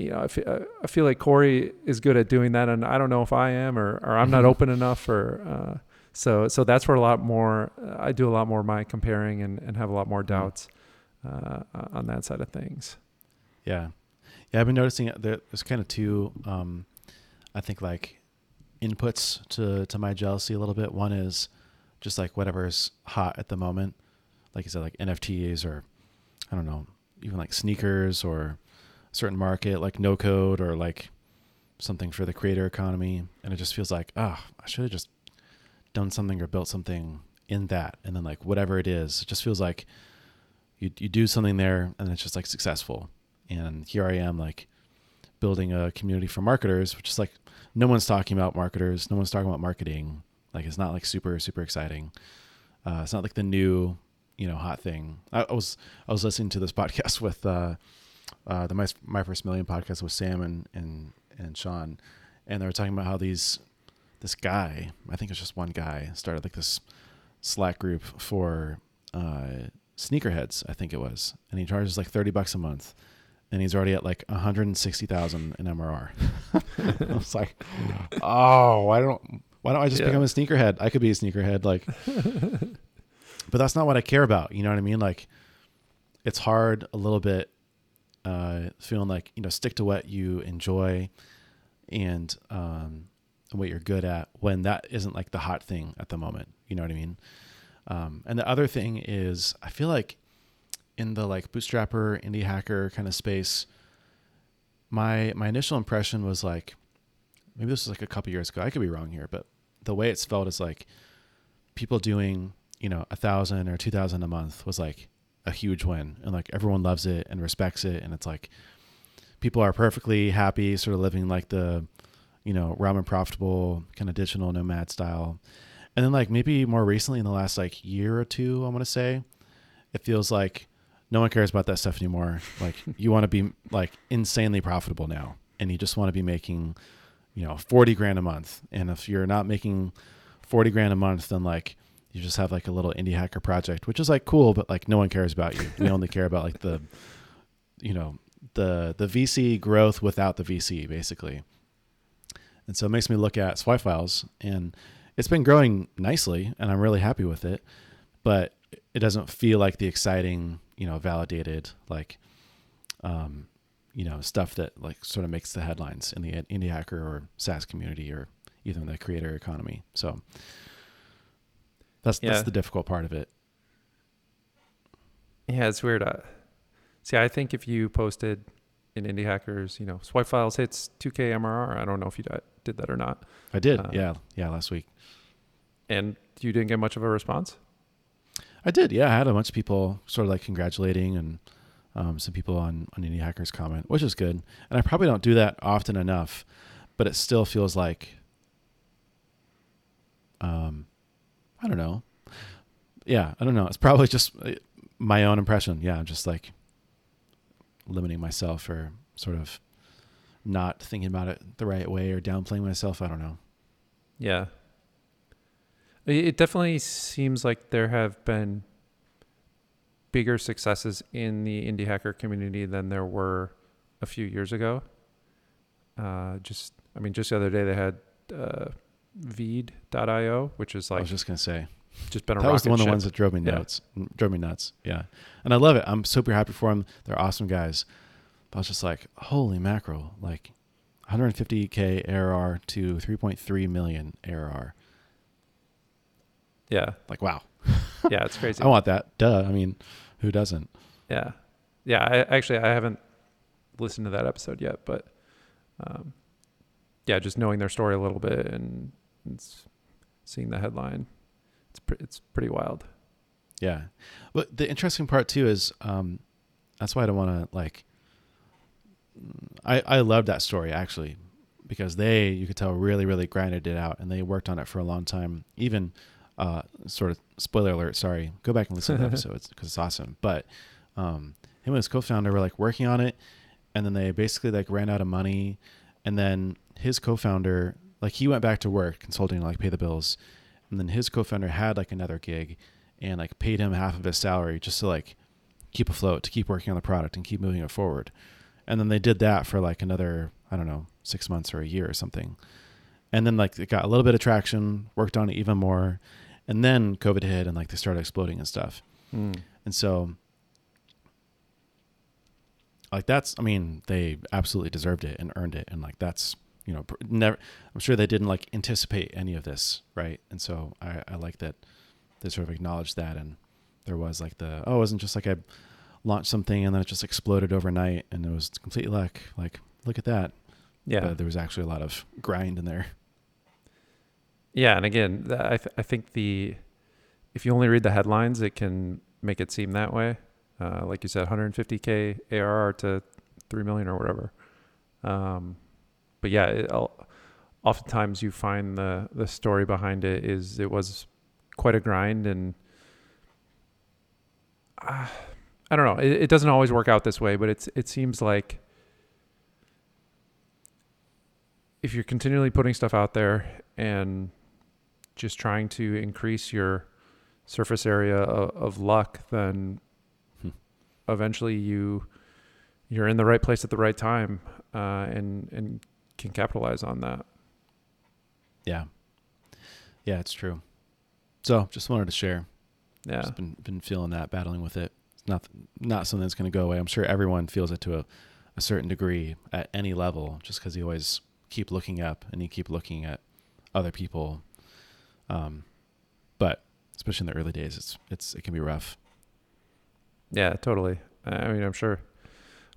You know, I feel, I feel like Corey is good at doing that, and I don't know if I am, or, or I'm not open enough, or uh, so so that's where a lot more uh, I do a lot more of my comparing and, and have a lot more doubts uh, on that side of things. Yeah. Yeah. I've been noticing that there's kind of two, um, I think like inputs to, to my jealousy a little bit. One is just like whatever's hot at the moment. Like you said, like NFTs or I don't know, even like sneakers or a certain market, like no code or like something for the creator economy. And it just feels like, ah, I should have just done something or built something in that. And then like whatever it is, it just feels like you, you do something there and it's just like successful. And here I am like building a community for marketers, which is like no one's talking about marketers. No one's talking about marketing. Like it's not like super, super exciting. Uh, it's not like the new, you know, hot thing. I, I was, I was listening to this [LAUGHS] podcast with, uh, uh, the my, my first million podcast with Sam and, and, and Sean, and they were talking about how these, this guy, I think it's just one guy started like this Slack group for, uh, sneakerheads, I think it was, and he charges like 30 bucks a month and he's already at like 160,000 in MRR. [LAUGHS] I was like, oh, why don't why don't I just Yeah. become a sneakerhead? I could be a sneakerhead, like, [LAUGHS] but that's not what I care about. You know what I mean? Like, it's hard a little bit, uh, feeling like you know stick to what you enjoy, and um, what you're good at when that isn't like the hot thing at the moment. You know what I mean? Um, and the other thing is, I feel like in the like bootstrapper indie hacker kind of space, my my initial impression was like, maybe this was like a couple years ago. I could be wrong here, but the way it's felt is like people doing you know a thousand or two thousand a month was like a huge win, and like everyone loves it and respects it, and it's like people are perfectly happy, sort of living like the you know ramen profitable kind of digital nomad style. And then like maybe more recently in the last like year or two, I want to say, it feels like no one cares about that stuff anymore. Like [LAUGHS] you want to be like insanely profitable now, and you just want to be making, you know, forty grand a month. And if you're not making forty grand a month, then like you just have like a little indie hacker project, which is like cool, but like no one cares about you. We only care about like the, you know, the the VC growth without the VC basically. And so it makes me look at Swipe Files, and it's been growing nicely, and I'm really happy with it. But it doesn't feel like the exciting, you know, validated like, um, you know, stuff that like sort of makes the headlines in the indie hacker or SaaS community or even the creator economy. So that's Yeah. that's the difficult part of it. Yeah, it's weird. Uh, see, I think if you posted in Indie Hackers, you know, Swipe Files hits 2K MRR. I don't know if you did that or not. I did, Uh, yeah, yeah, last week. And you didn't get much of a response? I did, yeah. I had a bunch of people sort of like congratulating and um, some people on on Indie Hackers comment, which is good. And I probably don't do that often enough, but it still feels like, um, I don't know. Yeah, I don't know. It's probably [LAUGHS] just uh, my own impression. Yeah, I'm just like limiting myself or sort of not thinking about it the right way or downplaying myself. I don't know. Yeah. It it definitely seems like there have been bigger successes in the indie hacker community than there were a few years ago. Uh, just, I mean, just the other day they had uh, Veed.io, which is like I was just gonna say. just been a that was one of the ones that drove me Yeah. nuts. Drove me nuts. Yeah, and I love it. I'm super happy for them. They're awesome guys. But I was just like, holy mackerel! Like, 150k ARR to 3.3 million ARR. Yeah, Like, wow. [LAUGHS] yeah, it's crazy. [LAUGHS] I want that. Duh. I mean, who doesn't? Yeah, yeah. I actually I haven't listened to that episode yet, but um, yeah, just knowing their story a little bit and, and seeing the headline, it's pre- it's pretty wild. Yeah. But the interesting part too is um, that's why I don't want to like. I I love that story actually, because they you could tell really really grinded it out and they worked on it for a long time. Even uh, sort of spoiler alert. Sorry, go back and listen to the [LAUGHS] episodes because it's awesome. But um, him and his co-founder were like working on it, and then they basically like ran out of money, and then his co-founder like he went back to work consulting to like pay the bills, and then his co-founder had like another gig and like paid him half of his salary just to like keep afloat, to keep working on the product and keep moving it forward. And then they did that for like another, I don't know, six months or a year or something. And then like it got a little bit of traction, worked on it even more. And then COVID hit and like they started exploding and stuff. Mm. And so like that's I mean, they absolutely deserved it and earned it and like that's you know, never I'm sure they didn't like anticipate any of this, right? And so I, I like that they sort of acknowledged that and there was like the oh, it wasn't just like I launched something and then it just exploded overnight and it was complete luck. Like, look at that. Yeah, But there was actually a lot of grind in there. Yeah, and again, I th- I think the if you only read the headlines, it can make it seem that way. Uh, like you said, 150k ARR to three million or whatever. Um, but yeah, it, oftentimes you find the the story behind it is it was quite a grind and uh, I don't know. It, it doesn't always work out this way, but it's it seems like if you're continually putting stuff out there and just trying to increase your surface area of, of luck, then Hmm. eventually you you're in the right place at the right time uh, and and can capitalize on that. Yeah. Yeah, it's true. So just wanted to share. Yeah, Just been been feeling that, battling with it. It's not not something that's going to go away. I'm sure everyone feels it to a, a certain degree at any level, just because you always keep looking up and you keep looking at other people. Um, but especially in the early days. It's it's it can be rough. Yeah, totally. I mean, I'm sure.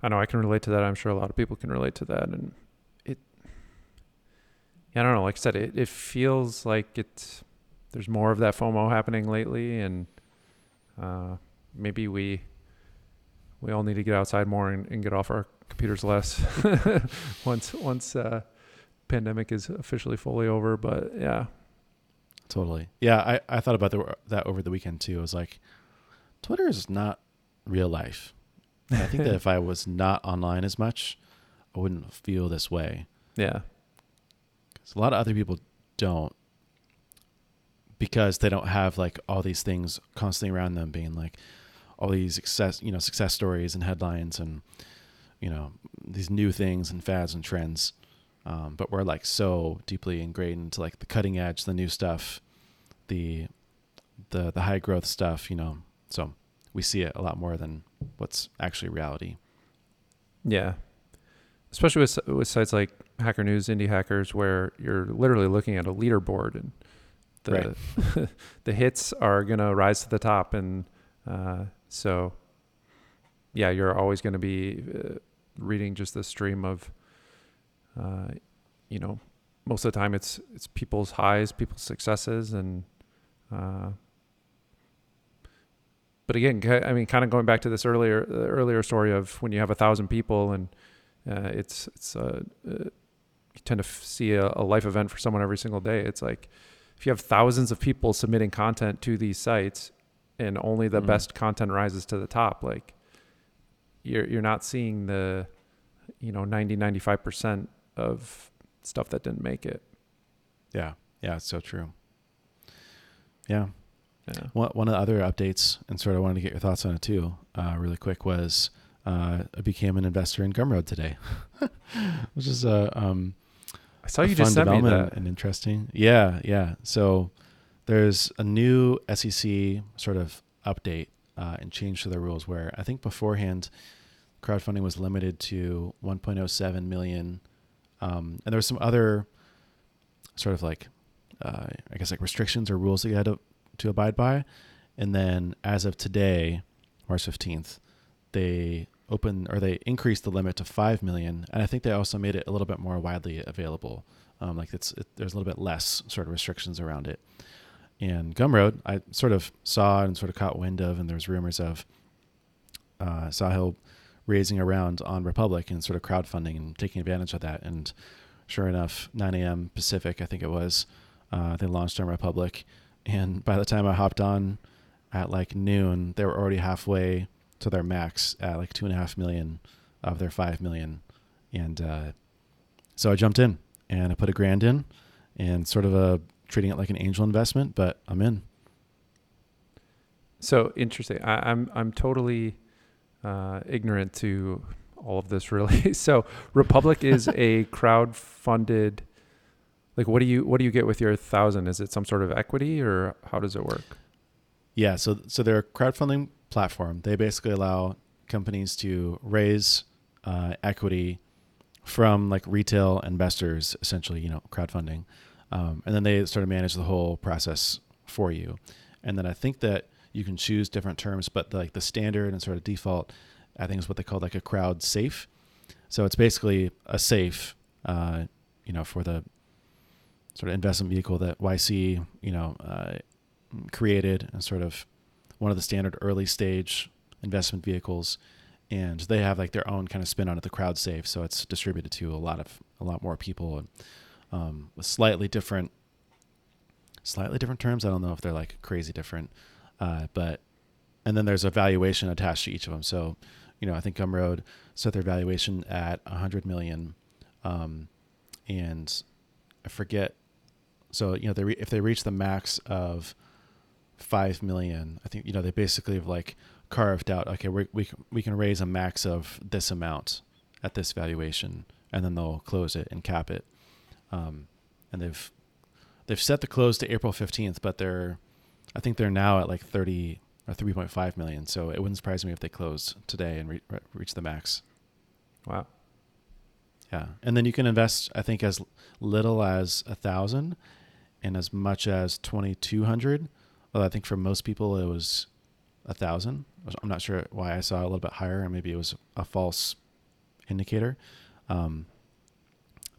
I know I can relate to that. I'm sure a lot of people can relate to that, and it. Yeah, I don't know. Like I said, it, it feels like it's there's more of that FOMO happening lately, and uh, maybe we we all need to get outside more and, and get off our computers less [LAUGHS] once once uh, pandemic is officially fully over. But yeah, totally. Yeah, I, I thought about the, that over the weekend too. I was like, Twitter is not real life. And I think that [LAUGHS] if I was not online as much, I wouldn't feel this way. Yeah. Because a lot of other people don't because they don't have like all these things constantly around them being like all these success, you know, success stories and headlines and, you know, these new things and fads and trends. Um, but we're like so deeply ingrained into like the cutting edge, the new stuff, the, the, the high growth stuff, you know, so we see it a lot more than what's actually reality. Yeah, especially with with sites like Hacker News, Indie Hackers, where you're literally looking at a leaderboard and the right. [LAUGHS] the hits are gonna rise to the top, and uh, so yeah, you're always gonna be uh, reading just the stream of, uh, you know, most of the time it's it's people's highs, people's successes, and uh, but again, I mean, kind of going back to this earlier earlier story of when you have a thousand people and uh, it's it's uh, uh, you tend to f- see a, a, life event for someone every single day. It's like if you have thousands of people submitting content to these sites and only the mm best content rises to the top, like you're you're not seeing the you know 90 95% of stuff that didn't make it. Yeah. Yeah, it's so true. Yeah. Yeah. One, one of the other updates, and sort of wanted to get your thoughts on it too, uh, really quick, was uh, I became an investor in Gumroad today, [LAUGHS] which is a. Um, I saw you just sent me that. And interesting. Yeah, yeah. So there's a new SEC sort of update uh, and change to the rules where I think beforehand crowdfunding was limited to 1.07 million, um, and there was some other sort of like uh, I guess like restrictions or rules that you had to to abide by. And then as of today, March 15th, they open or they increased the limit to 5 million. And I think they also made it a little bit more widely available. Um, like it's, it, there's a little bit less sort of restrictions around it. And Gumroad, I sort of saw and sort of caught wind of, and there was rumors of uh, Sahil raising around on Republic and sort of crowdfunding and taking advantage of that. And sure enough, 9 a.m. Pacific, I think it was, uh, they launched on Republic and by the time I hopped on at like noon, they were already halfway to their max at like two and a half million of their five million. And uh, so I jumped in and I put a grand in and sort of a treating it like an angel investment, but I'm in. So interesting. I, I'm, I'm totally uh, ignorant to all of this [LAUGHS] really. so Republic is a crowd funded like what do you what do you get with your thousand? Is it some sort of equity or how does it work? Yeah so so they're a crowdfunding platform. They basically allow companies to raise uh, equity from like retail investors essentially you know crowdfunding. Um, and then they sort of manage the whole process for you. And then i think that you can choose different terms but the, like the standard and sort of default i think is what they call like a crowd safe so it's basically a safe uh, you know for the sort of investment vehicle that YC, you know, uh, created and sort of one of the standard early stage investment vehicles. And they have like their own kind of spin on it, the crowd safe. So it's distributed to a lot of, a lot more people and um, with slightly different, slightly different terms. I don't know if they're like crazy different, uh, but, and then there's a valuation attached to each of them. So, you know, I think Gumroad set their valuation at a hundred million. Um, and I forget so you know, they re- if they reach the max of five million, I think you know they basically have like carved out. Okay, we we we can raise a max of this amount at this valuation, and then they'll close it and cap it. Um, and they've they've set the close to April fifteenth, but they're I think they're now at like thirty or three point five million. So it wouldn't surprise me if they close today and re- reach the max. Wow. Yeah, and then you can invest. I think as little as a thousand, and as much as 2200 Well, I think for most people it was a thousand. I'm not sure why I saw a little bit higher, and maybe it was a false indicator. Um,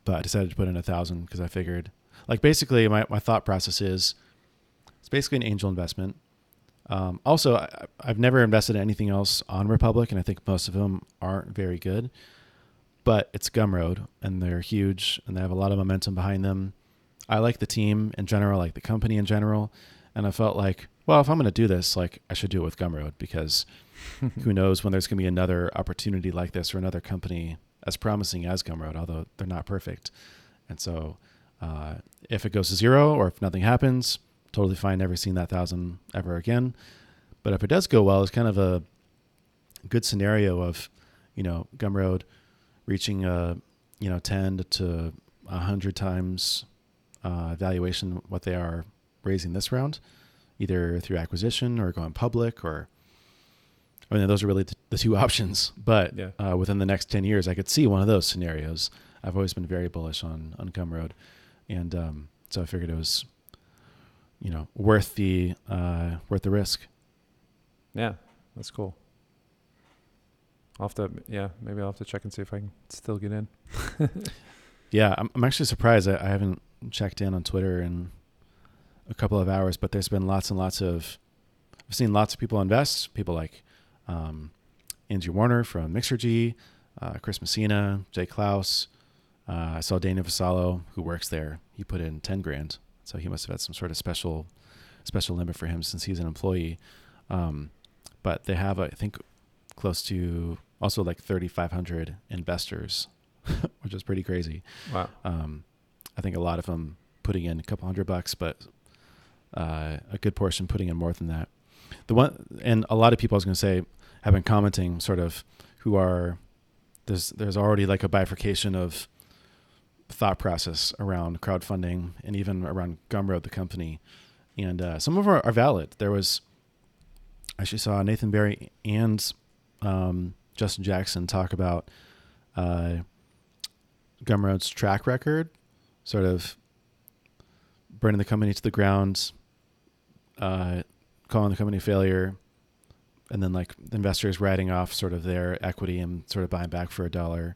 but I decided to put in a thousand because I figured, like, basically my, my thought process is it's basically an angel investment. Um, also, I, I've never invested in anything else on Republic, and I think most of them aren't very good. But it's Gumroad, and they're huge, and they have a lot of momentum behind them. I like the team in general, like the company in general, and I felt like, well, if I'm going to do this, like I should do it with Gumroad because [LAUGHS] who knows when there's going to be another opportunity like this or another company as promising as Gumroad, although they're not perfect. And so, uh, if it goes to zero or if nothing happens, totally fine. Never seen that thousand ever again. But if it does go well, it's kind of a good scenario of, you know, Gumroad reaching a, you know, 10 to 100 times uh, valuation what they are raising this round, either through acquisition or going public or I mean, those are really the two [LAUGHS] options. But Yeah. uh, within the next ten years, I could see one of those scenarios. I've always been very bullish on on Gumroad, and um, so I figured it was, you know, worth the uh, worth the risk. Yeah, that's cool. I'll have to, yeah, maybe I'll have to check and see if I can still get in. [LAUGHS] Yeah, I'm, I'm actually surprised. I, I haven't checked in on Twitter in a couple of hours, but there's been lots and lots of. I've seen lots of people invest. People like um, Andrew Warner from Mixergy, uh, Chris Messina, Jay Clouse. Uh, I saw Dana Vassallo, who works there. He put in ten grand, so he must have had some sort of special special limit for him since he's an employee. Um, but they have, I think, close to also like 3,500 investors, [LAUGHS] which is pretty crazy. Wow. Um, I think a lot of them putting in a couple hundred bucks, but uh, a good portion putting in more than that. The one, and a lot of people I was going to say have been commenting, sort of, who are there's there's already like a bifurcation of thought process around crowdfunding and even around Gumroad, the company, and uh, some of them are, valid. There was I actually saw Nathan Barry and um, Justin Jackson talk about uh, Gumroad's track record, sort of burning the company to the ground, uh, calling the company failure, and then like investors writing off sort of their equity and sort of buying back for a dollar,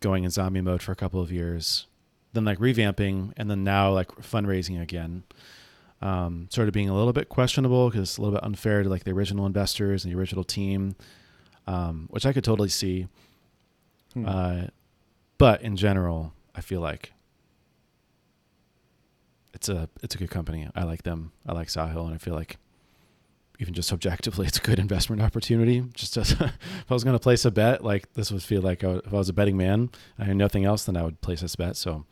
going in zombie mode for a couple of years, then like revamping, and then now like fundraising again. Um, sort of being a little bit questionable because it's a little bit unfair to like the original investors and the original team, um, which I could totally see. Hmm. Uh, but in general, I feel like it's a it's a good company. I like them. I like Sahil, and I feel like even just objectively, [LAUGHS] it's a good investment opportunity. Just as, [LAUGHS] if I was going to place a bet, like this would feel like I would, if I was a betting man, I had nothing else, then I would place this bet. So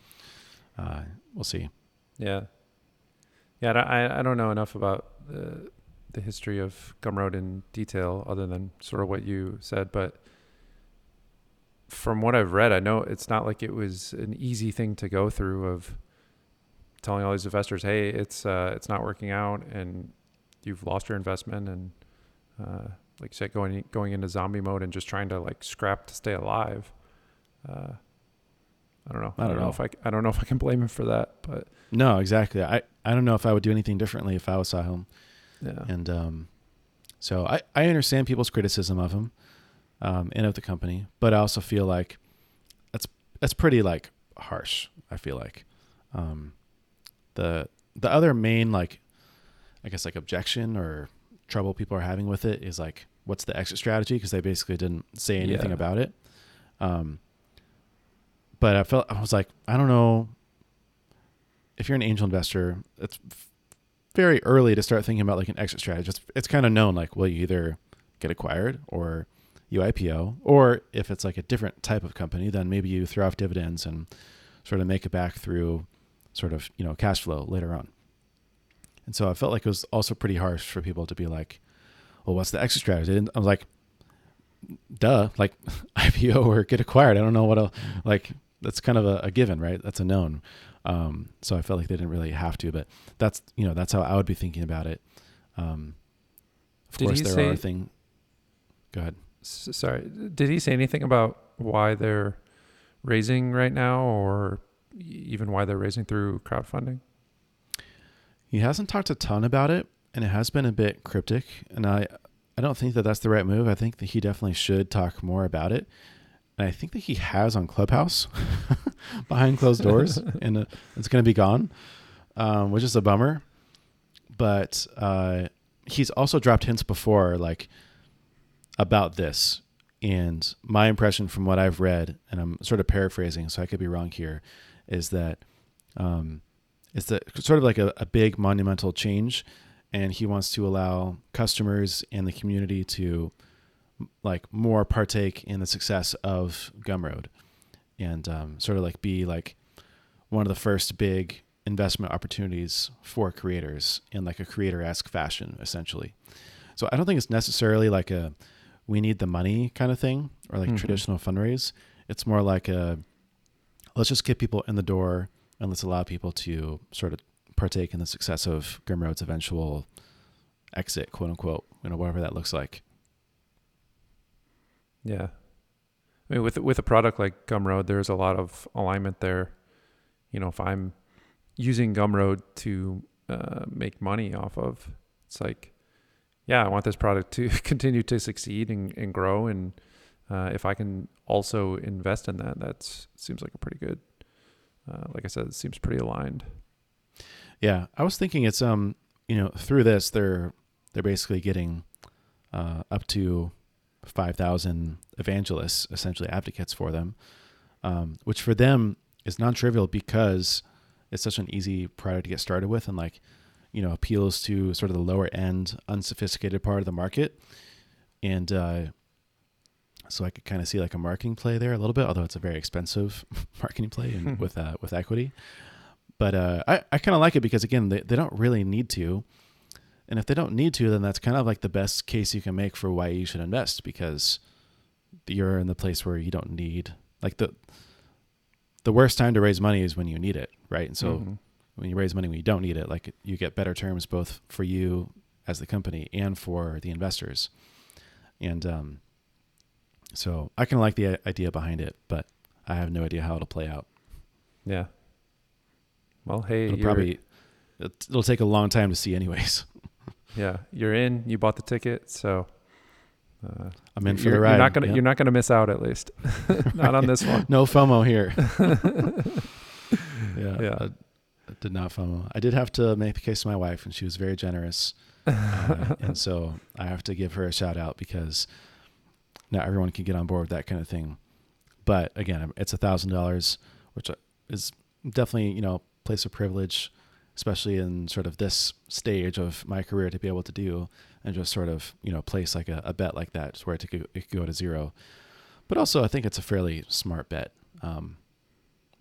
uh, we'll see. Yeah. Yeah, I, I don't know enough about the, the history of Gumroad in detail other than sort of what you said, but from what I've read, I know it's not like it was an easy thing to go through of telling all these investors, "Hey, it's uh, it's not working out, and you've lost your investment," and uh, like you said, going going into zombie mode and just trying to like scrap to stay alive. Uh, I don't know. I don't know. if I I don't know if I can blame him for that, but No, exactly. I, I don't know if I would do anything differently if I was Sahil. yeah. And um, so I, I understand people's criticism of him um, and of the company, but I also feel like that's that's pretty like harsh. I feel like um, the the other main like I guess like objection or trouble people are having with it is like what's the exit strategy because they basically didn't say anything Yeah. about it. Um, but I felt I was like I don't know if you're an angel investor, it's very early to start thinking about like an exit strategy. It's, it's kind of known like, well, you either get acquired or you IPO, or if it's like a different type of company, then maybe you throw off dividends and sort of make it back through sort of, you know, cash flow later on. And so I felt like it was also pretty harsh for people to be like, well, what's the exit strategy? And I was like, duh, like [LAUGHS] IPO or get acquired. I don't know what else, like, that's kind of a, a given, right? That's a known. Um, so I felt like they didn't really have to, but that's you know that's how I would be thinking about it. Um, of Did course, there say- are things. Go ahead. S- sorry, did he say anything about why they're raising right now, or even why they're raising through crowdfunding? He hasn't talked a ton about it, and it has been a bit cryptic. And I, I don't think that that's the right move. I think that he definitely should talk more about it. And I think that he has on Clubhouse [LAUGHS] behind closed doors, [LAUGHS] and uh, it's going to be gone, um, which is a bummer. But uh, he's also dropped hints before, like about this. And my impression from what I've read, and I'm sort of paraphrasing, so I could be wrong here, is that um, it's that sort of like a, a big monumental change, and he wants to allow customers and the community to like more partake in the success of Gumroad, and um, sort of like be like one of the first big investment opportunities for creators in like a creator-esque fashion, essentially. So I don't think it's necessarily like a we need the money kind of thing or like Mhm. traditional fundraise. It's more like a let's just get people in the door and let's allow people to sort of partake in the success of Gumroad's eventual exit, quote unquote, you know, whatever that looks like. Yeah. I mean, with with a product like Gumroad, there's a lot of alignment there. You know, if I'm using Gumroad to uh, make money off of, it's like, yeah, I want this product to [LAUGHS] continue to succeed and, and grow. And uh, if I can also invest in that, that seems like a pretty good. Uh, like I said, it seems pretty aligned. Yeah, I was thinking it's um, you know, through this they're they're basically getting uh, up to five thousand evangelists, essentially advocates for them, um, which for them is non-trivial because it's such an easy product to get started with, and like, you know, appeals to sort of the lower end, unsophisticated part of the market, and uh, so I could kind of see like a marketing play there a little bit, although it's a very expensive [LAUGHS] marketing play and with uh, with equity. But uh, I, I kind of like it because again they, they don't really need to. And if they don't need to then that's kind of like the best case you can make for why you should invest because you're in the place where you don't need like the the worst time to raise money is when you need it right? And so Mhm. when you raise money when you don't need it like you get better terms both for you as the company and for the investors. And um so i kind of like the idea behind it but i have no idea how it'll play out yeah. Well, hey, it'll you're, probably it- it'll take a long time to see anyways [LAUGHS] yeah, you're in. You bought the ticket, so uh, i'm in for the ride You're not gonna yeah. you're not gonna miss out at least. [LAUGHS] not on this one. [LAUGHS] no fomo here yeah Yeah. I, I did not fomo i did have to make the case to my wife and she was very generous uh, and so i have to give her a shout out because not everyone can get on board with that kind of thing. But again it's a thousand dollars which is definitely you know place of privilege especially in sort of this stage of my career to be able to do and just sort of you know place like a, a bet like that where it could, it could go to zero. But also i think it's a fairly smart bet. Um,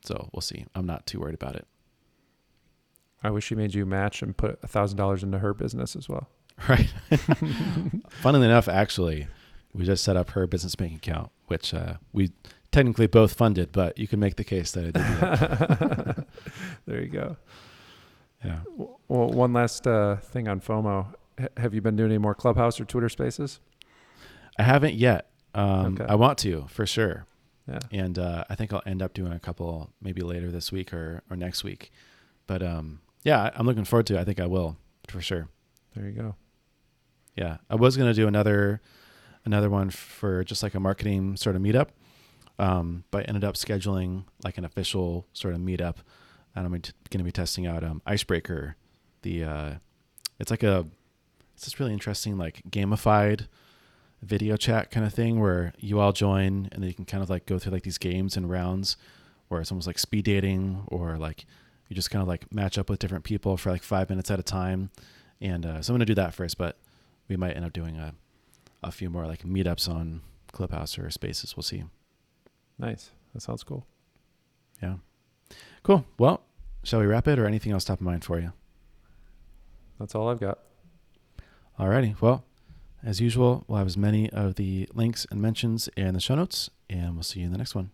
so we'll see. I'm not too worried about it. I wish she made you match and put a thousand dollars into her business as well. [LAUGHS] right. [LAUGHS] Funnily enough actually we just set up her business bank account which uh, we technically both funded but you can make the case that i did [LAUGHS] there you go. yeah Well, one last uh, thing on FOMO. H- have you been doing any more Clubhouse or Twitter Spaces? i haven't yet um, Okay. i want to for sure Yeah. and uh, I think I'll end up doing a couple maybe later this week or, or next week. But um, yeah, I'm looking forward to it. I think I will for sure. There you go. Yeah, I was gonna do another another one for just like a marketing sort of meetup, um, but ended up scheduling like an official sort of meetup, and I'm going to be testing out um, Icebreaker. The uh, it's like a it's this really interesting like gamified video chat kind of thing where you all join and then you can kind of like go through like these games and rounds where it's almost like speed dating or like you just kind of like match up with different people for like five minutes at a time and uh, so i'm going to do that first but we might end up doing a, a few more like meetups on clubhouse or spaces we'll see Nice. That sounds cool. yeah cool well shall we wrap it or anything else top of mind for you That's all I've got. Alrighty. Well, as usual, we'll have as many of the links and mentions in the show notes, and we'll see you in the next one.